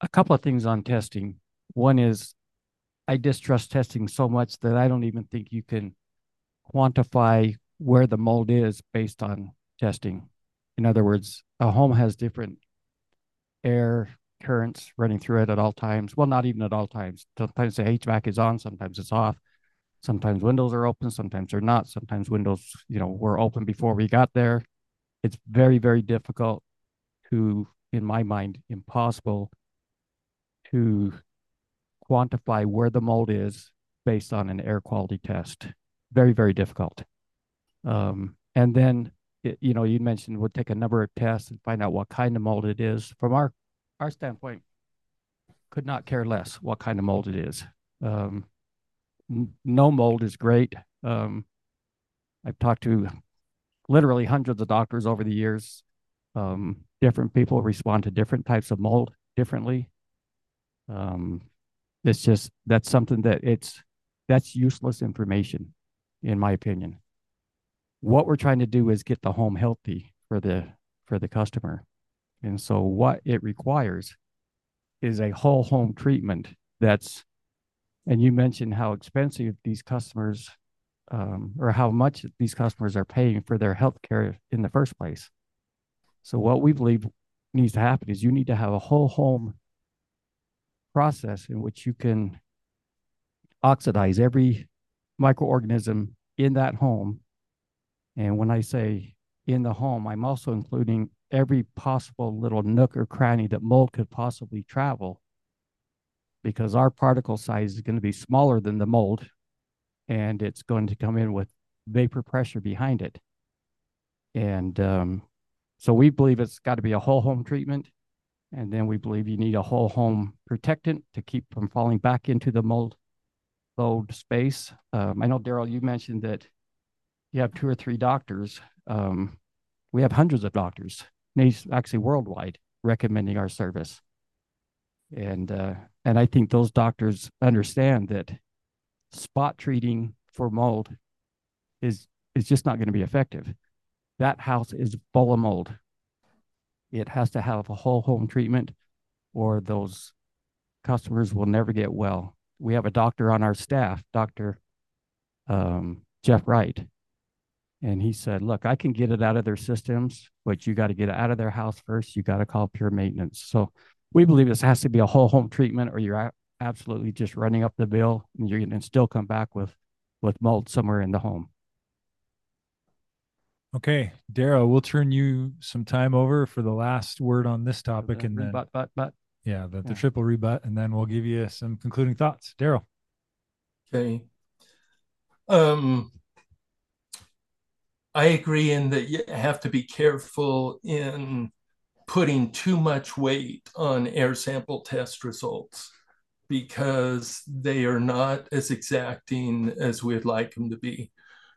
a couple of things on testing. One is I distrust testing so much that I don't even think you can quantify where the mold is based on testing. In other words, a home has different air, currents running through it at all times. Well, not even at all times. Sometimes the HVAC is on, sometimes it's off. Sometimes windows are open, sometimes they're not. Sometimes windows, you know, were open before we got there. It's very, very difficult to, in my mind, impossible to quantify where the mold is based on an air quality test. Very, very difficult. Um, and then, it, you know, you mentioned we'll take a number of tests and find out what kind of mold it is. From our our standpoint, could not care less what kind of mold it is. Um, no mold is great. Um, I've talked to literally hundreds of doctors over the years. Um, different people respond to different types of mold differently. Um, it's just that's something that it's that's useless information, in my opinion. What we're trying to do is get the home healthy for the for the customer. And so what it requires is a whole home treatment that's, and you mentioned how expensive these customers um, or how much these customers are paying for their health care in the first place. So what we believe needs to happen is you need to have a whole home process in which you can oxidize every microorganism in that home. And when I say in the home, I'm also including every possible little nook or cranny that mold could possibly travel because our particle size is going to be smaller than the mold and it's going to come in with vapor pressure behind it. And um, so we believe it's got to be a whole home treatment. And then we believe you need a whole home protectant to keep from falling back into the mold load space. Um, I know, Daryl, you mentioned that you have two or three doctors. Um, we have hundreds of doctors actually worldwide recommending our service. And uh, and I think those doctors understand that spot treating for mold is is just not going to be effective. that house is full of mold. It has to have a whole home treatment or those customers will never get well. We have a doctor on our staff, Dr. Um, Jeff Wright. And he said, Look, I can get it out of their systems, but you got to get it out of their house first. You got to call pure maintenance. So we believe this has to be a whole home treatment, or you're absolutely just running up the bill and you're going to still come back with, with mold somewhere in the home. Okay, Daryl, we'll turn you some time over for the last word on this topic, and then but but but yeah, the, the Yeah. triple rebut, and then we'll give you some concluding thoughts. Daryl. Okay. Um, I agree in that you have to be careful in putting too much weight on air sample test results because they are not as exacting as we'd like them to be.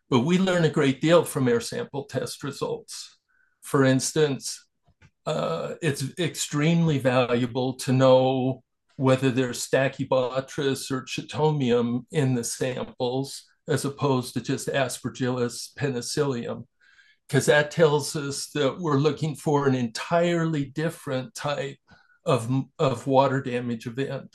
But we learn a great deal from air sample test results. For instance, uh, it's extremely valuable to know whether there's Stachybotrys or Chaetomium in the samples as opposed to just Aspergillus penicillium, because that tells us that we're looking for an entirely different type of, of water damage event,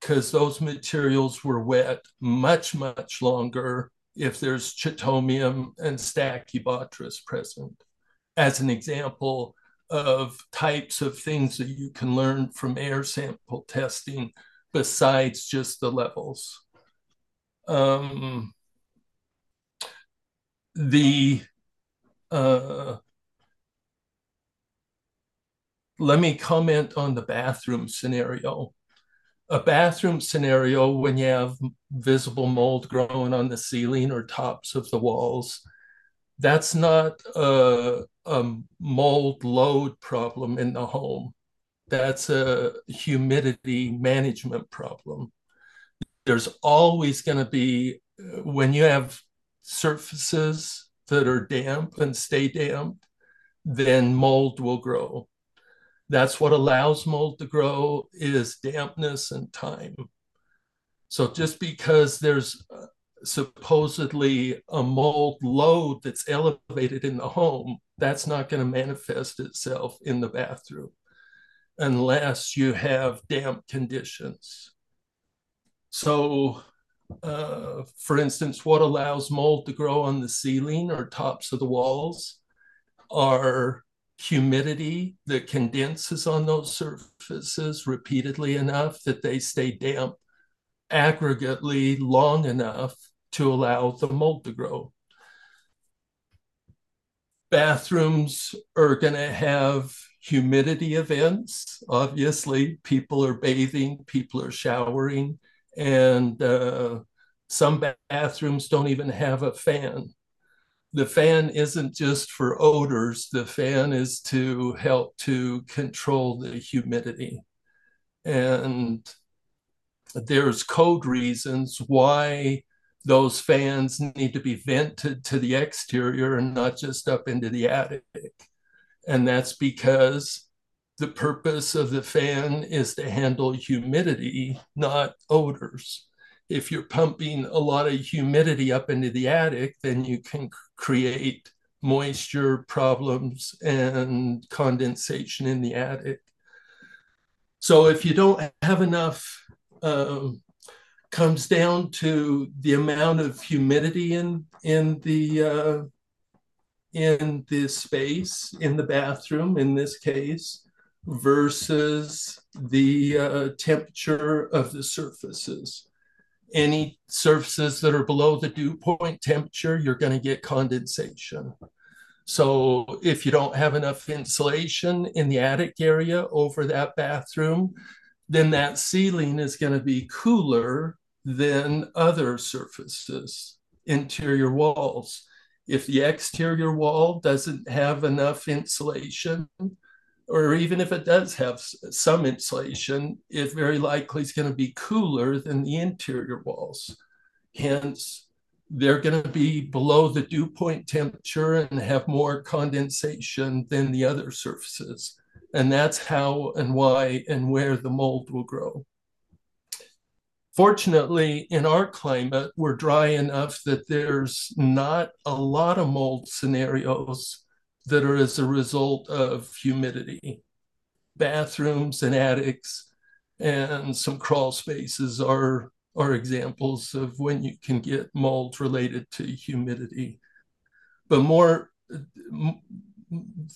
because those materials were wet much, much longer if there's Chaetomium and Stachybotrys present. As an example, of types of things that you can learn from air sample testing besides just the levels. Um, the uh, let me comment on the bathroom scenario. A bathroom scenario when you have visible mold growing on the ceiling or tops of the walls, that's not a, a mold load problem in the home. That's a humidity management problem. There's always going to be, when you have surfaces that are damp and stay damp, then mold will grow. That's what allows mold to grow is dampness and time. So just because there's supposedly a mold load that's elevated in the home, that's not going to manifest itself in the bathroom unless you have damp conditions. So, uh, for instance, what allows mold to grow on the ceiling or tops of the walls are humidity that condenses on those surfaces repeatedly enough that they stay damp aggregately long enough to allow the mold to grow. Bathrooms are going to have humidity events. Obviously, people are bathing, people are showering, and uh, some bathrooms don't even have a fan. The fan isn't just for odors, the fan is to help to control the humidity. And there's code reasons why those fans need to be vented to the exterior and not just up into the attic. And that's because the purpose of the fan is to handle humidity, not odors. If you're pumping a lot of humidity up into the attic, then you can create moisture problems and condensation in the attic. So if you don't have enough um, comes down to the amount of humidity in in the uh, in the space in the bathroom in this case versus the uh, temperature of the surfaces any surfaces that are below the dew point temperature you're going to get condensation so if you don't have enough insulation in the attic area over that bathroom then that ceiling is going to be cooler than other surfaces, interior walls. If the exterior wall doesn't have enough insulation, or even if it does have some insulation, it very likely is going to be cooler than the interior walls. Hence, they're going to be below the dew point temperature and have more condensation than the other surfaces. And that's how and why and where the mold will grow. Fortunately, in our climate, we're dry enough that there's not a lot of mold scenarios that are as a result of humidity. Bathrooms and attics and some crawl spaces are are examples of when you can get mold related to humidity. But more,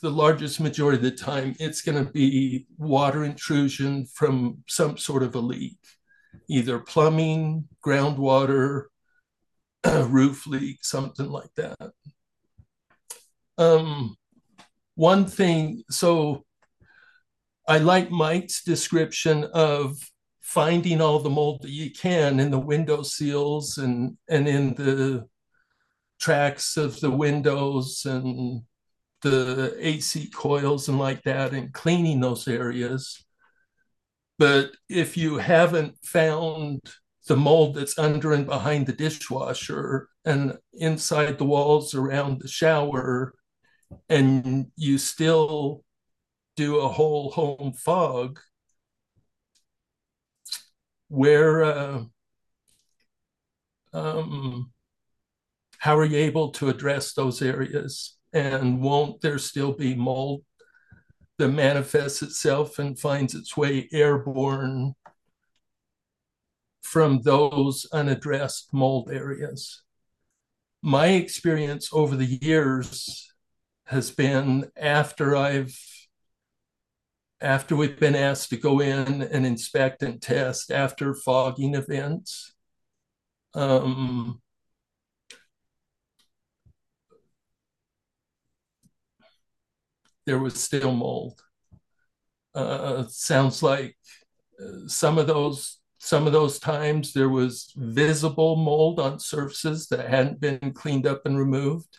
the largest majority of the time, it's going to be water intrusion from some sort of a leak, either plumbing, groundwater, (clears throat) roof leak, something like that. Um, one thing, so I like Mike's description of finding all the mold that you can in the window seals and and in the tracks of the windows and the AC coils and like that and cleaning those areas. But if you haven't found the mold that's under and behind the dishwasher and inside the walls around the shower, and you still do a whole home fog where uh, um, how are you able to address those areas? And won't there still be mold that manifests itself and finds its way airborne from those unaddressed mold areas? My experience over the years has been after i've after we've been asked to go in and inspect and test after fogging events. Um, there was still mold. Uh, sounds like uh, some of those some of those times there was visible mold on surfaces that hadn't been cleaned up and removed.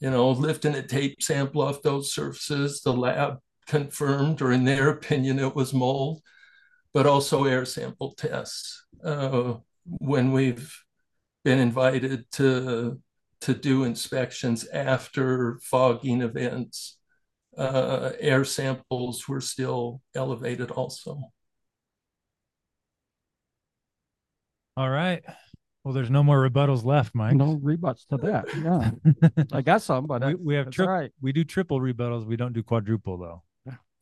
You know, lifting a tape sample off those surfaces, the lab confirmed, or in their opinion, it was mold, but also air sample tests. Uh, when we've been invited to to do inspections after fogging events, uh, air samples were still elevated also. All right. Well, there's no more rebuttals left, Mike. No rebuts to that. Yeah, (laughs) I got some, but we, we have tri- right. We do triple rebuttals. We don't do quadruple though.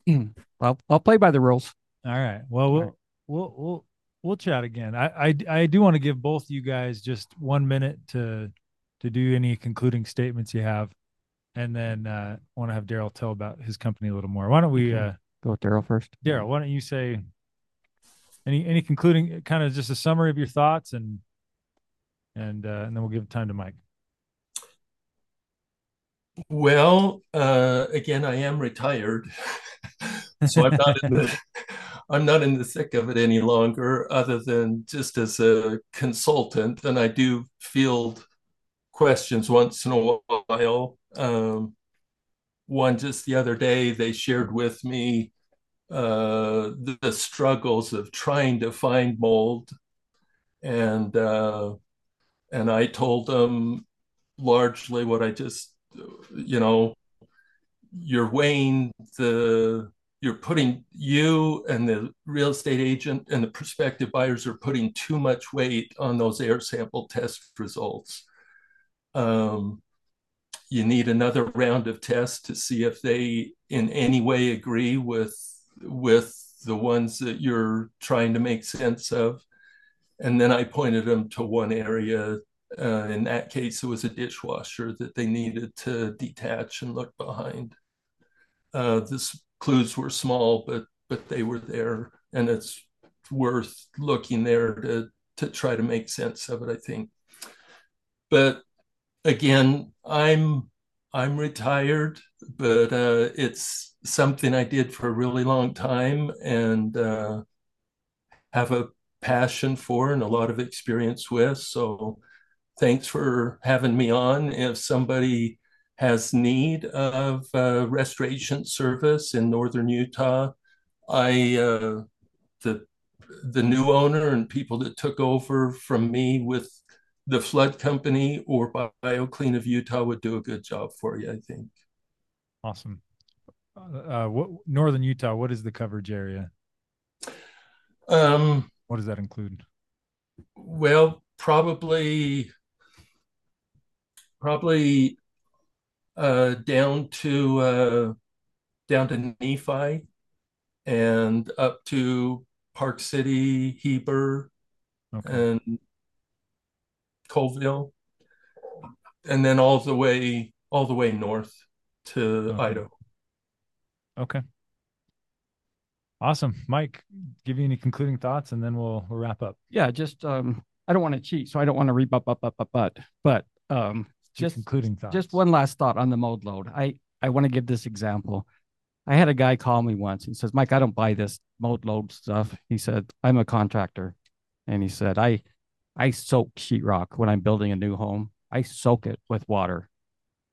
(clears throat) I'll I'll play by the rules. All right. Well, we'll right. we'll we'll we'll chat again. I I I do want to give both you guys just one minute to to do any concluding statements you have, and then uh, want to have Daryl tell about his company a little more. Why don't we uh, go with Daryl first? Daryl, why don't you say any any concluding kind of just a summary of your thoughts and and uh, and then we'll give time to Mike. Well, uh, again, I am retired. (laughs) so I'm not in the I'm not in the thick of it any longer, other than just as a consultant, and I do field questions once in a while. Um, one just the other day, they shared with me uh, the, the, struggles of trying to find mold, and uh, and I told them largely what I just, you know, you're weighing the you're putting you and the real estate agent and the prospective buyers are putting too much weight on those air sample test results. Um, you need another round of tests to see if they in any way agree with with the ones that you're trying to make sense of. And then I pointed them to one area. Uh, in that case, it was a dishwasher that they needed to detach and look behind. Uh, this clues were small, but but they were there, and it's worth looking there to to try to make sense of it. I think. But again, I'm I'm retired, but uh, it's something I did for a really long time and uh, have a passion for and a lot of experience with. So thanks for having me on. If somebody has need of uh, restoration service in northern Utah. I uh, the the new owner and people that took over from me with the flood company or BioClean of Utah would do a good job for you. I think. Awesome. Uh, what northern Utah? What is the coverage area? Um, what does that include? Well, probably probably uh, down to uh, down to Nephi and up to Park City, Heber, okay. and Coalville, and then all the way all the way north to okay. Idaho. Okay. Awesome, Mike. Give you any concluding thoughts, and then we'll we'll wrap up. Yeah, just um, I don't want to cheat, so I don't want to read up up up up but but um, just concluding thoughts. Just one last thought on the mode load. I I want to give this example. I had a guy call me once. He says, Mike, I don't buy this mode load stuff. He said, I'm a contractor. And he said, I I soak sheetrock when I'm building a new home. I soak it with water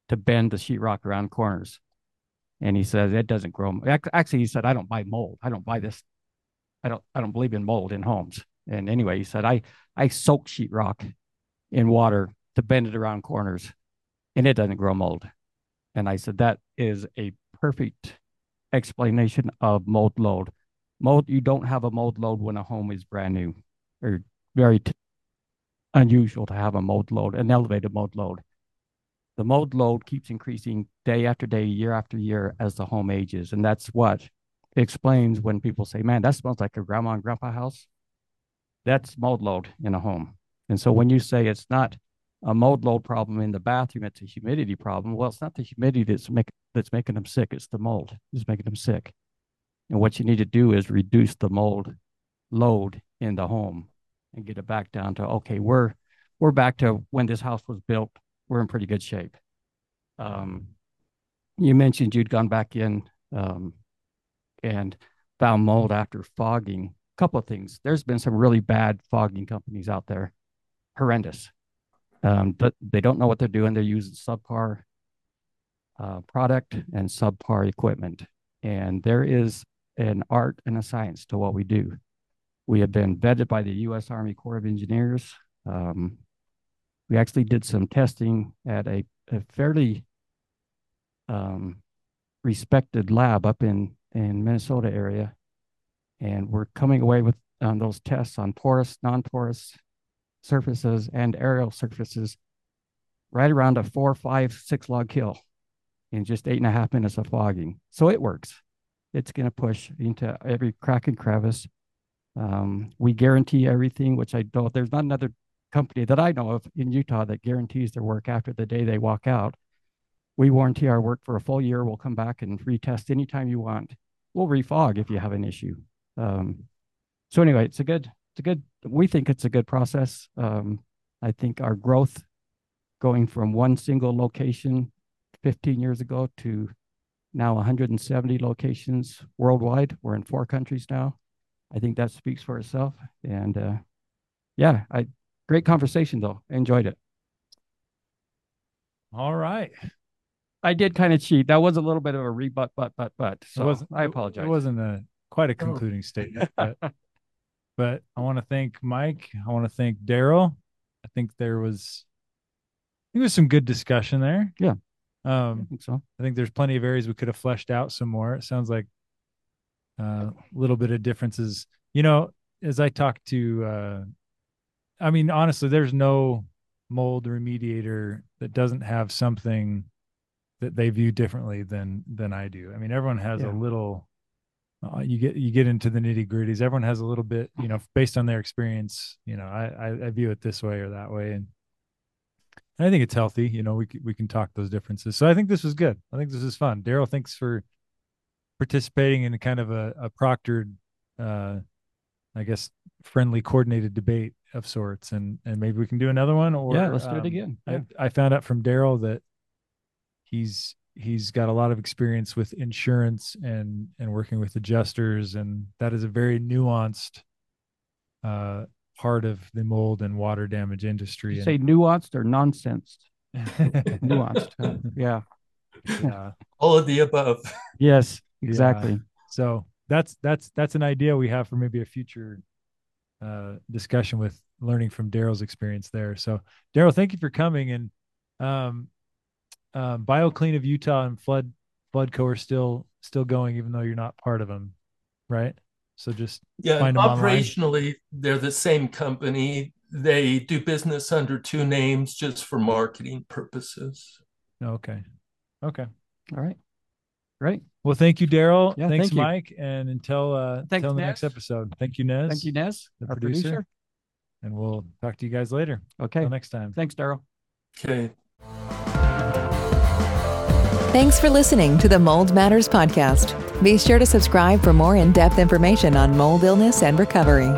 to bend the sheetrock around corners. And he says it doesn't grow. Actually, he said, I don't buy mold. I don't buy this. I don't I don't believe in mold in homes. And anyway, he said, I I soak sheetrock in water to bend it around corners and it doesn't grow mold. And I said, that is a perfect explanation of mold load. Mold, you don't have a mold load when a home is brand new or very t- unusual to have a mold load, an elevated mold load. The mold load keeps increasing day after day, year after year as the home ages. And that's what explains when people say, man, that smells like a grandma and grandpa house. That's mold load in a home. And so when you say it's not a mold load problem in the bathroom, it's a humidity problem. Well, it's not the humidity that's make, that's making them sick. It's the mold that's making them sick. And what you need to do is reduce the mold load in the home and get it back down to okay, we're we're back to when this house was built. We're in pretty good shape. Um, you mentioned you'd gone back in um, and found mold after fogging. A couple of things. There's been some really bad fogging companies out there, horrendous. Um, but they don't know what they're doing. They're using subpar uh, product and subpar equipment. And there is an art and a science to what we do. We have been vetted by the U.S. Army Corps of Engineers. Um, we actually did some testing at a, a fairly um, respected lab up in, in Minnesota area. And we're coming away with um, those tests on porous, non-porous, surfaces and aerial surfaces right around a four, five, six log kill in just eight and a half minutes of fogging. So it works. It's going to push into every crack and crevice. Um, we guarantee everything, which I don't, there's not another company that I know of in Utah that guarantees their work after the day they walk out. We warranty our work for a full year. We'll come back and retest anytime you want. We'll refog if you have an issue. Um, so anyway, it's a good, it's a good we think it's a good process um, i think our growth going from one single location 15 years ago to now 170 locations worldwide we're in four countries now i think that speaks for itself and uh, yeah i great conversation though enjoyed it all right i did kind of cheat that was a little bit of a rebut but but but so i apologize it wasn't a quite a concluding oh. statement (laughs) but But I want to thank Mike. I want to thank Daryl. I think there was, I think was some good discussion there. Yeah. Um, I think so. I think there's plenty of areas we could have fleshed out some more. It sounds like uh, a little bit of differences. You know, as I talk to, uh, I mean, honestly, there's no mold remediator that doesn't have something that they view differently than than I do. I mean, everyone has yeah. a little uh, you get you get into the nitty gritties. Everyone has a little bit, you know, based on their experience. You know, I, I, I view it this way or that way, and I think it's healthy. You know, we we can talk those differences. So I think this was good. I think this is fun. Daryl, thanks for participating in kind of a, a proctored, uh, I guess, friendly, coordinated debate of sorts, and and maybe we can do another one. Or yeah, let's um, do it um, again. Yeah. I I found out from Daryl that he's he's got a lot of experience with insurance and and working with adjusters and that is a very nuanced uh, part of the mold and water damage industry say nuanced or nonsensed (laughs) nuanced uh, yeah yeah all of the above yes exactly yeah. so that's that's that's an idea we have for maybe a future uh, discussion with learning from daryl's experience there so daryl thank you for coming and um um, BioClean of Utah and Flood Flood Co are still still going, even though you're not part of them, right? So just yeah, operationally online. they're the same company. They do business under two names just for marketing purposes. Okay, Okay. All right. Great. Well, thank you, Daryl. Yeah, Thanks, thank you. Mike. And until uh Thanks, until the next episode. Thank you, Nez. Thank you, Nez, the our producer. producer. And we'll talk to you guys later. Okay. Until next time. Thanks, Daryl. Okay. Thanks for listening to the Mold Matters podcast. Be sure to subscribe for more in depth information on mold illness and recovery.